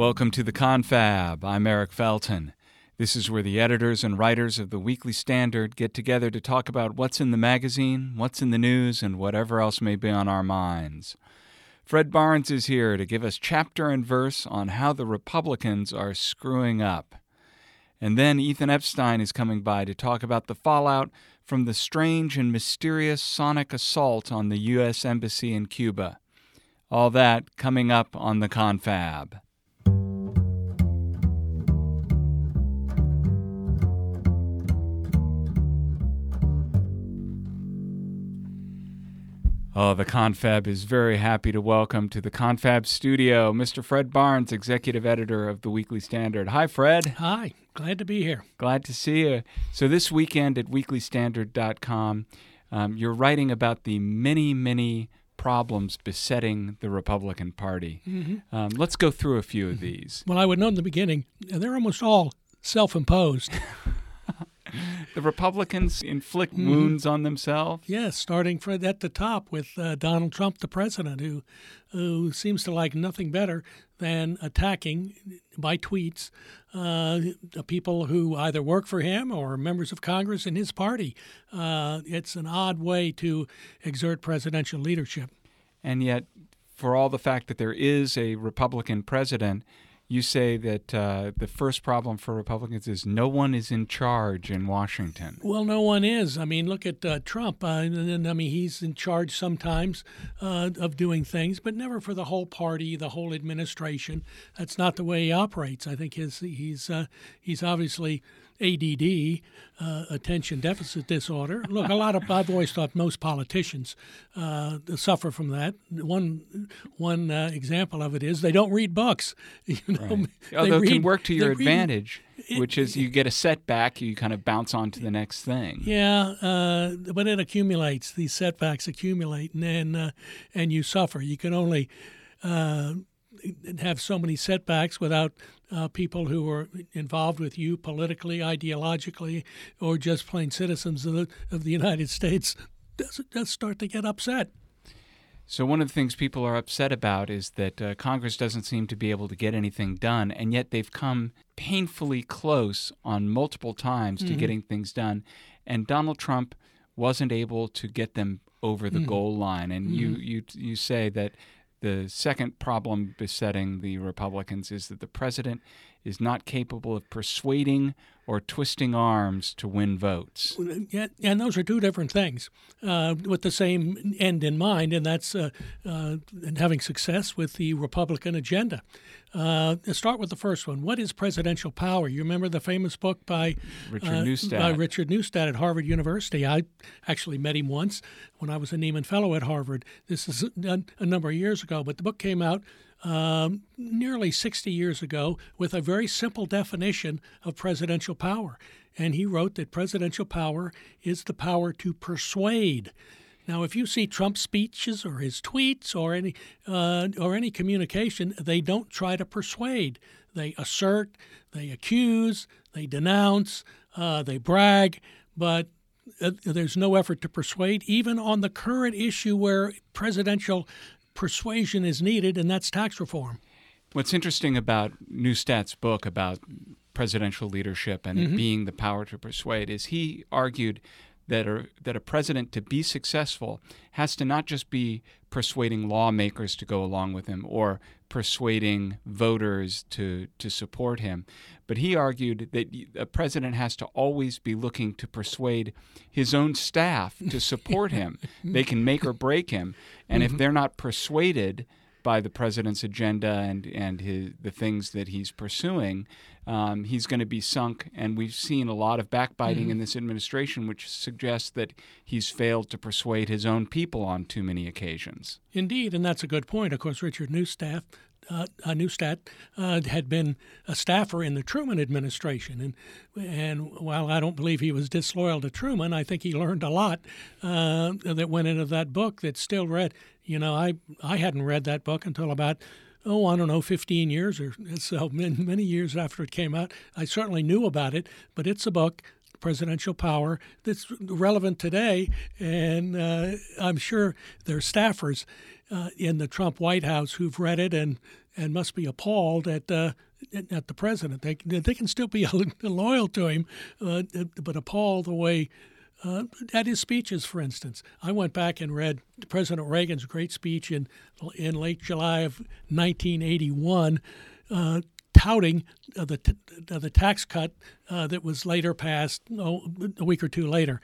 Welcome to the Confab. I'm Eric Felton. This is where the editors and writers of the Weekly Standard get together to talk about what's in the magazine, what's in the news, and whatever else may be on our minds. Fred Barnes is here to give us chapter and verse on how the Republicans are screwing up. And then Ethan Epstein is coming by to talk about the fallout from the strange and mysterious sonic assault on the U.S. Embassy in Cuba. All that coming up on the Confab. Oh, the Confab is very happy to welcome to the Confab studio Mr. Fred Barnes, executive editor of the Weekly Standard. Hi, Fred. Hi, glad to be here. Glad to see you. So, this weekend at weeklystandard.com, um, you're writing about the many, many problems besetting the Republican Party. Mm-hmm. Um, let's go through a few of these. Well, I would note in the beginning, they're almost all self imposed. the Republicans inflict mm-hmm. wounds on themselves. Yes, starting for, at the top with uh, Donald Trump, the president, who who seems to like nothing better than attacking by tweets uh, people who either work for him or members of Congress in his party. Uh, it's an odd way to exert presidential leadership. And yet, for all the fact that there is a Republican president, you say that uh, the first problem for Republicans is no one is in charge in Washington. Well, no one is. I mean, look at uh, Trump. Uh, and, I mean, he's in charge sometimes uh, of doing things, but never for the whole party, the whole administration. That's not the way he operates. I think his, he's uh, he's obviously ADD, uh, attention deficit disorder. Look, a lot of I've always thought most politicians uh, suffer from that. One one uh, example of it is they don't read books. You know, right. Although read, it can work to your advantage, read, which is you get a setback, you kind of bounce on to the next thing. Yeah, uh, but it accumulates. These setbacks accumulate, and then, uh, and you suffer. You can only uh, have so many setbacks without uh, people who are involved with you politically, ideologically, or just plain citizens of the, of the United States does, does start to get upset. So, one of the things people are upset about is that uh, Congress doesn't seem to be able to get anything done, and yet they've come painfully close on multiple times mm-hmm. to getting things done. And Donald Trump wasn't able to get them over the mm-hmm. goal line. And mm-hmm. you, you, you say that the second problem besetting the Republicans is that the president is not capable of persuading or twisting arms to win votes. Yeah, and those are two different things uh, with the same end in mind, and that's uh, uh, having success with the Republican agenda. Uh, let's start with the first one. What is presidential power? You remember the famous book by Richard uh, Neustadt. By Richard Neustadt at Harvard University. I actually met him once when I was a Nieman Fellow at Harvard. This is a, a number of years ago, but the book came out um, nearly 60 years ago with a very simple definition of presidential power. And he wrote that presidential power is the power to persuade. Now, if you see Trump's speeches or his tweets or any uh, or any communication, they don't try to persuade. They assert, they accuse, they denounce, uh, they brag, but uh, there's no effort to persuade, even on the current issue where presidential persuasion is needed, and that's tax reform. What's interesting about Neustadt's book about presidential leadership and mm-hmm. being the power to persuade is he argued that a, that a president to be successful has to not just be persuading lawmakers to go along with him or persuading voters to to support him, but he argued that a president has to always be looking to persuade his own staff to support him. they can make or break him, and mm-hmm. if they're not persuaded by the president's agenda and and his the things that he's pursuing, um, he's going to be sunk. And we've seen a lot of backbiting mm-hmm. in this administration, which suggests that he's failed to persuade his own people on too many occasions. Indeed, and that's a good point. Of course, Richard Neustadt uh, Neustadt uh, had been a staffer in the Truman administration, and and while I don't believe he was disloyal to Truman, I think he learned a lot uh, that went into that book that still read. You know, I I hadn't read that book until about oh, I don't know, 15 years or so, many years after it came out. I certainly knew about it, but it's a book presidential power that's relevant today. And uh, I'm sure there are staffers uh, in the Trump White House who've read it and, and must be appalled at uh, at the president. They they can still be loyal to him, uh, but appalled the way. Uh, at his speeches, for instance, I went back and read President Reagan's great speech in in late July of 1981, uh, touting uh, the t- the tax cut uh, that was later passed oh, a week or two later.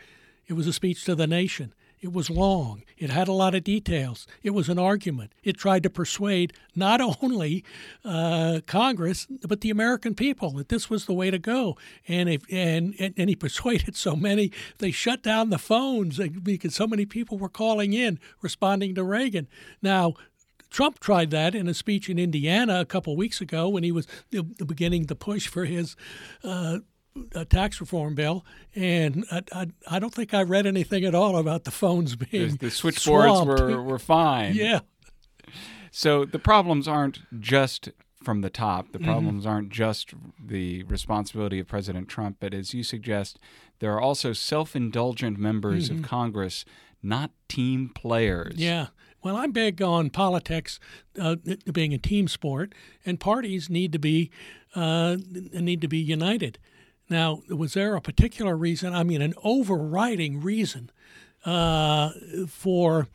It was a speech to the nation. It was long. It had a lot of details. It was an argument. It tried to persuade not only uh, Congress but the American people that this was the way to go. And if and, and and he persuaded so many, they shut down the phones because so many people were calling in responding to Reagan. Now Trump tried that in a speech in Indiana a couple weeks ago when he was beginning to push for his uh, tax reform bill, and I, I, I, don't think I read anything at all about the phones being the, the switchboards were were fine. Yeah. So the problems aren't just from the top. The mm-hmm. problems mm-hmm. aren't just the responsibility of President Trump, but as you suggest, there are also self-indulgent members mm-hmm. of Congress, not team players. Yeah. Well, I'm big on politics uh, being a team sport, and parties need to be uh, need to be united. Now, was there a particular reason? I mean, an overriding reason uh, for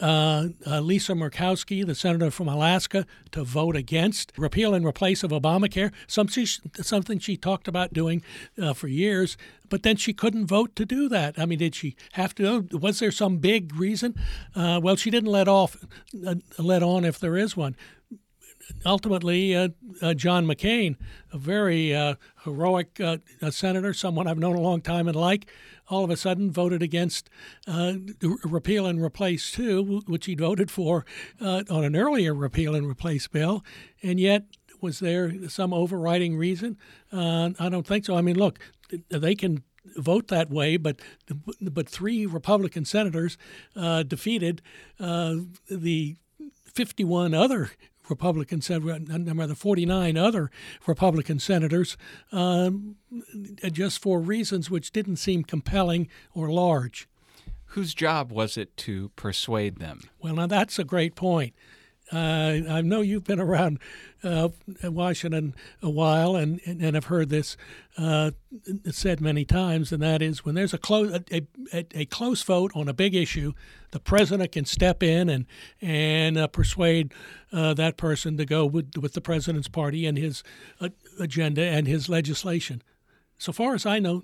uh, uh, Lisa Murkowski, the senator from Alaska, to vote against repeal and replace of Obamacare, something she, something she talked about doing uh, for years, but then she couldn't vote to do that. I mean, did she have to? Was there some big reason? Uh, well, she didn't let off, uh, let on if there is one ultimately, uh, uh, John McCain, a very uh, heroic uh, senator, someone I've known a long time and like, all of a sudden voted against uh, repeal and replace too, which he'd voted for uh, on an earlier repeal and replace bill, and yet was there some overriding reason? I don't think so. I mean, look, they can vote that way, but but three Republican senators defeated the 51 other Republican senators, the 49 other Republican senators, um, just for reasons which didn't seem compelling or large. Whose job was it to persuade them? Well, now that's a great point. Uh, I know you've been around uh, Washington a while and, and, and have heard this uh, said many times, and that is when there's a close a, a, a, close vote on a big issue, the president can step in and and uh, persuade uh, that person to go with with the president's party and his uh, agenda and his legislation. So far as I know,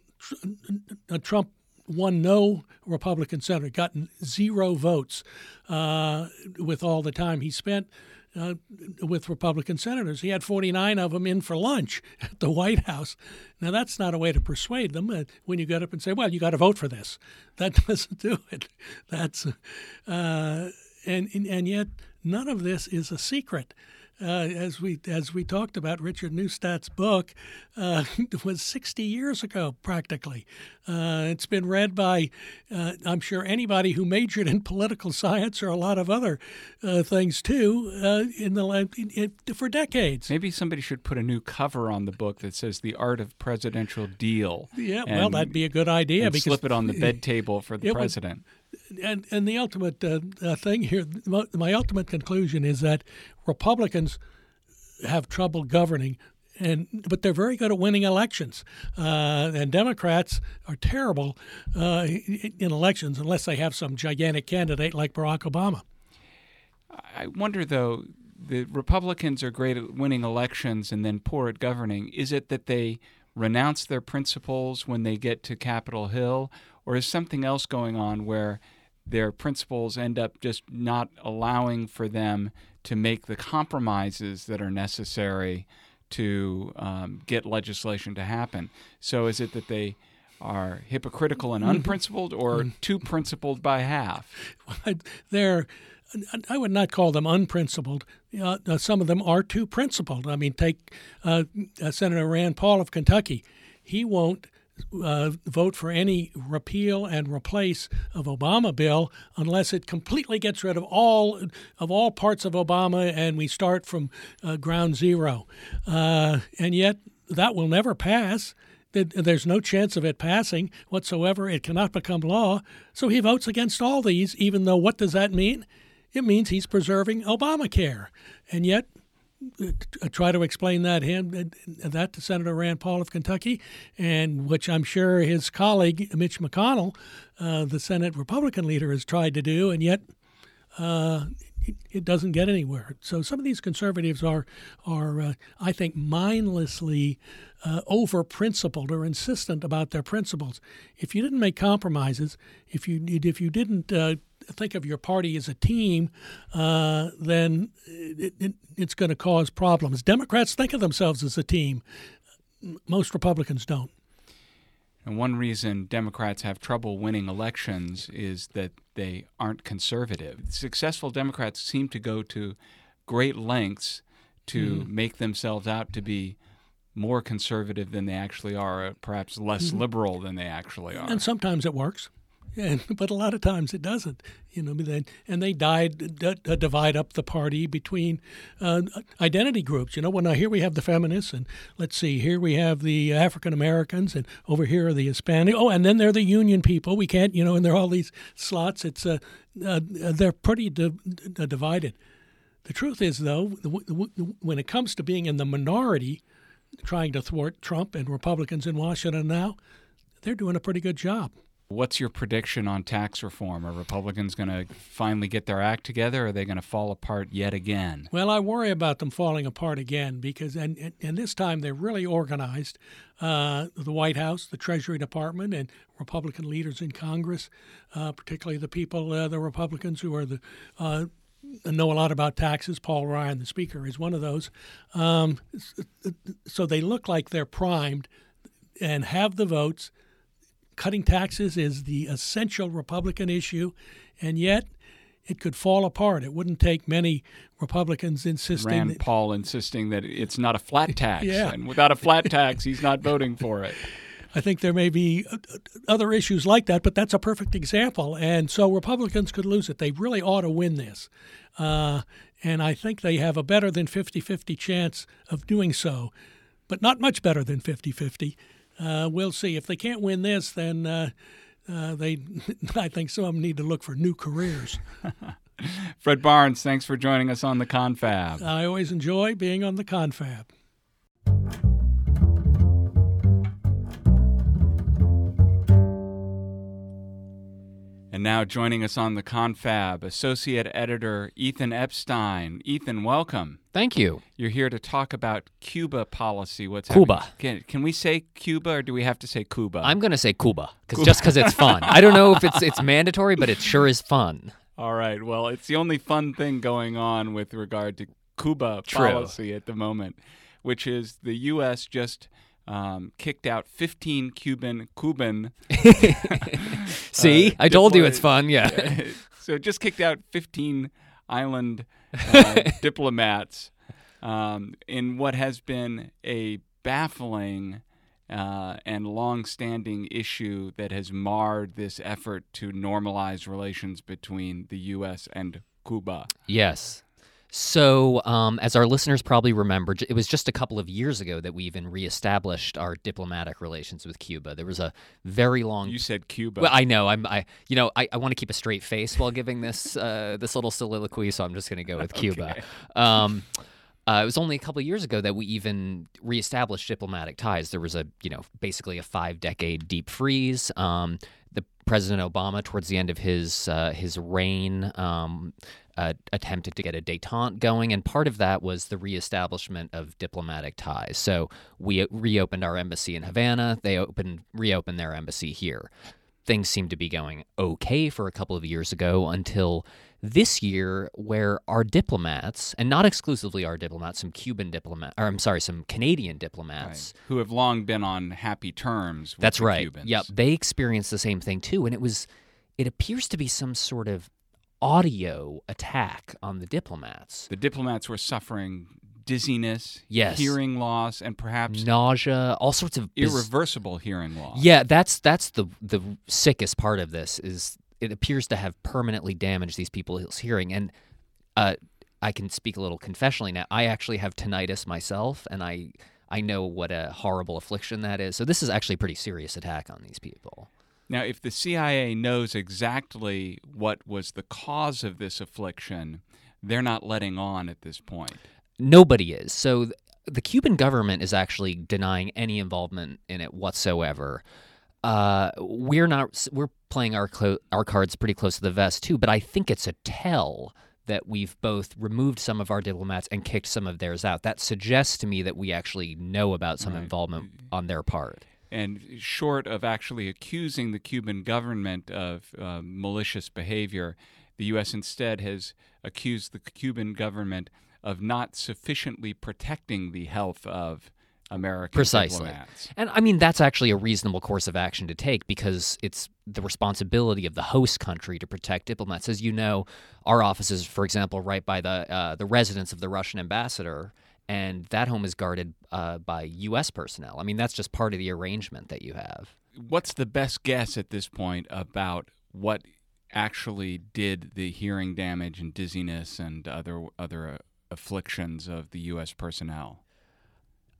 Trump won no Republican senator, gotten zero votes uh, with all the time he spent uh, with Republican senators. He had 49 of them in for lunch at the White House. Now, that's not a way to persuade them uh, when you get up and say, well, you got to vote for this. That doesn't do it. That's, uh, and, and yet, none of this is a secret uh, as we as we talked about, Richard Neustadt's book uh, was 60 years ago, practically. Uh, it's been read by, uh, I'm sure, anybody who majored in political science or a lot of other uh, things too uh, in the in, in, for decades. Maybe somebody should put a new cover on the book that says "The Art of Presidential Deal." Yeah, and, well, that'd be a good idea. because slip it on the bed table for the president. Would, and and the ultimate uh, uh, thing here, my, my, ultimate conclusion is that Republicans have trouble governing. And, but they're very good at winning elections, uh, and Democrats are terrible uh, in elections unless they have some gigantic candidate like Barack Obama. I wonder, though, the Republicans are great at winning elections and then poor at governing. Is it that they renounce their principles when they get to Capitol Hill, or is something else going on where their principles end up just not allowing for them to make the compromises that are necessary to um, get legislation to happen? So is it that they are hypocritical and mm-hmm. unprincipled, or mm-hmm. too principled by half? They're I would not call them unprincipled. Uh, some of them are too principled. I mean, take uh, Senator Rand Paul of Kentucky. He won't uh, vote for any repeal and replace of Obama bill unless it completely gets rid of all of all parts of Obama and we start from uh, ground zero. Uh, and yet that will never pass. there's no chance of it passing whatsoever. It cannot become law. So he votes against all these, even though what does that mean? It means he's preserving Obamacare. And yet, try to explain that him that to Senator Rand Paul of Kentucky, and which I'm sure his colleague Mitch McConnell, uh, the Senate Republican leader, has tried to do, and yet uh, it, doesn't get anywhere. So some of these conservatives are are uh, I think mindlessly uh, over principled or insistent about their principles. If you didn't make compromises, if you if you didn't uh, think of your party as a team, uh, then it, it, it's going to cause problems. Democrats think of themselves as a team. Most Republicans don't. And one reason Democrats have trouble winning elections is that they aren't conservative. Successful Democrats seem to go to great lengths to mm. make themselves out to be more conservative than they actually are, perhaps less mm-hmm. liberal than they actually are. And sometimes it works. And, but a lot of times it doesn't, you know. And they died d- d- divide up the party between uh, identity groups. You know, when I here we have the feminists, and let's see, here we have the African Americans, and over here are the Hispanic. Oh, and then they're the union people. We can't, you know, and there are all these slots. It's uh, uh, they're pretty di- divided. The truth is, though, when it comes to being in the minority, trying to thwart Trump and Republicans in Washington now, they're doing a pretty good job. What's your prediction on tax reform? Are Republicans going to finally get their act together? Or are they going to fall apart yet again? Well, I worry about them falling apart again because, and, and this time they're really organized. Uh, the White House, the Treasury Department, and Republican leaders in Congress, uh, particularly the people, uh, the Republicans who are the uh, know a lot about taxes. Paul Ryan, the Speaker, is one of those. Um, so they look like they're primed and have the votes cutting taxes is the essential Republican issue, and yet it could fall apart. It wouldn't take many Republicans insisting. Rand that, Paul insisting that it's not a flat tax, yeah. and without a flat tax, he's not voting for it. I think there may be uh, uh, other issues like that, but that's a perfect example. And so Republicans could lose it. They really ought to win this. Uh, and I think they have a better than 50 50 chance of doing so, but not much better than 50 50 uh, we'll see. If they can't win this, then uh, uh, they, I think some of them need to look for new careers. Fred Barnes, thanks for joining us on the Confab. I always enjoy being on the Confab. And now joining us on the Confab, Associate Editor Ethan Epstein. Ethan, welcome. Thank you. You're here to talk about Cuba policy. What's Cuba? Can, can we say Cuba or do we have to say Cuba? I'm going to say Cuba because just because it's fun. I don't know if it's it's mandatory, but it sure is fun. All right. Well, it's the only fun thing going on with regard to Cuba True. policy at the moment, which is the U.S. just um, kicked out 15 Cuban Cuban. See, uh, I told you it's fun. Yeah. so just kicked out 15 island uh, diplomats um, in what has been a baffling uh, and long-standing issue that has marred this effort to normalize relations between the U.S. and Cuba. Yes. So, um, as our listeners probably remember, it was just a couple of years ago that we even reestablished our diplomatic relations with Cuba. There was a very long. You said Cuba. Well, I know. I'm. I. You know. I, I want to keep a straight face while giving this uh, this little soliloquy, so I'm just going to go with Cuba. okay. Um, uh, it was only a couple of years ago that we even reestablished diplomatic ties. There was a, you know, basically a five-decade deep freeze. Um, the President Obama, towards the end of his uh, his reign, um, uh, attempted to get a detente going, and part of that was the reestablishment of diplomatic ties. So we reopened our embassy in Havana. They opened reopened their embassy here. Things seemed to be going okay for a couple of years ago until this year, where our diplomats, and not exclusively our diplomats, some Cuban diplomats, or I'm sorry, some Canadian diplomats, right. who have long been on happy terms. That's right. Cubans. Yep, they experienced the same thing too, and it was. It appears to be some sort of audio attack on the diplomats. The diplomats were suffering dizziness, yes. hearing loss, and perhaps nausea, all sorts of biz- irreversible hearing loss. Yeah, that's that's the the sickest part of this is it appears to have permanently damaged these people's hearing. And uh, I can speak a little confessionally now. I actually have tinnitus myself, and I I know what a horrible affliction that is. So this is actually a pretty serious attack on these people. Now, if the CIA knows exactly what was the cause of this affliction, they're not letting on at this point. Nobody is. So the Cuban government is actually denying any involvement in it whatsoever. Uh, we're not. We're playing our clo- our cards pretty close to the vest too. But I think it's a tell that we've both removed some of our diplomats and kicked some of theirs out. That suggests to me that we actually know about some right. involvement on their part. And short of actually accusing the Cuban government of uh, malicious behavior, the U.S. instead has accused the Cuban government of not sufficiently protecting the health of American Precisely. diplomats. And I mean, that's actually a reasonable course of action to take because it's the responsibility of the host country to protect diplomats. As you know, our office is, for example, right by the uh, the residence of the Russian ambassador, and that home is guarded uh, by U.S. personnel. I mean, that's just part of the arrangement that you have. What's the best guess at this point about what actually did the hearing damage and dizziness and other other uh, afflictions of the U.S. personnel?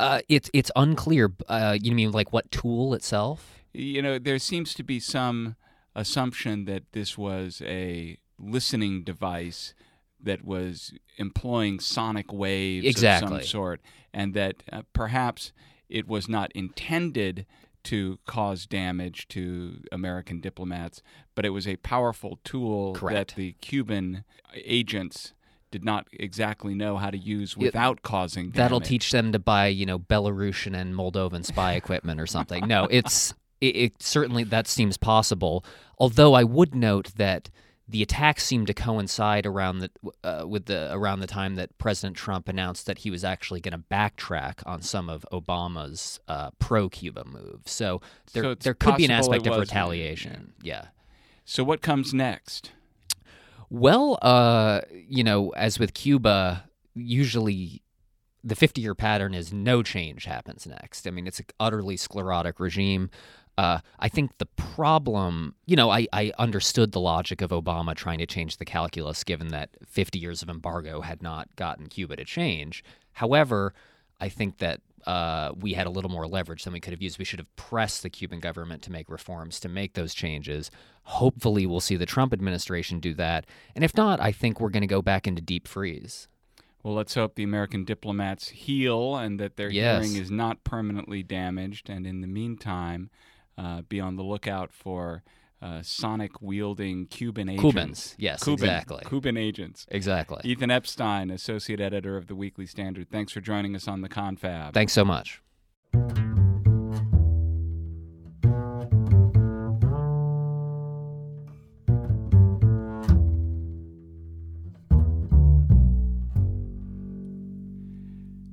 Uh, it's it's unclear. Uh, you mean like what tool itself? You know, there seems to be some assumption that this was a listening device that was employing sonic waves exactly. of some sort, and that uh, perhaps it was not intended to cause damage to American diplomats, but it was a powerful tool Correct. that the Cuban agents did not exactly know how to use without it, causing damage. That'll teach them to buy, you know, Belarusian and Moldovan spy equipment or something. No, it's it, it, certainly that seems possible. Although I would note that the attacks seemed to coincide around the uh, with the around the time that President Trump announced that he was actually going to backtrack on some of Obama's uh, pro-Cuba moves. So there so there could be an aspect of retaliation. Yeah. So what comes next? Well, uh, you know, as with Cuba, usually the 50 year pattern is no change happens next. I mean, it's an utterly sclerotic regime. Uh, I think the problem, you know, I, I understood the logic of Obama trying to change the calculus given that 50 years of embargo had not gotten Cuba to change. However, I think that uh, we had a little more leverage than we could have used. We should have pressed the Cuban government to make reforms to make those changes. Hopefully, we'll see the Trump administration do that. And if not, I think we're going to go back into deep freeze. Well, let's hope the American diplomats heal and that their yes. hearing is not permanently damaged. And in the meantime, uh, be on the lookout for uh, sonic wielding Cuban agents. Cubans, yes, Cuban, exactly. Cuban agents. Exactly. Ethan Epstein, associate editor of the Weekly Standard. Thanks for joining us on the Confab. Thanks so much.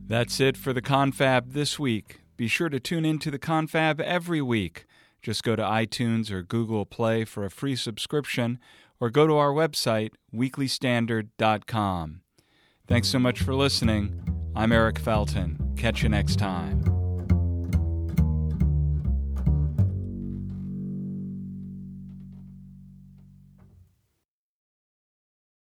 That's it for the Confab this week. Be sure to tune in to the Confab every week. Just go to iTunes or Google Play for a free subscription or go to our website, weeklystandard.com. Thanks so much for listening. I'm Eric Felton. Catch you next time.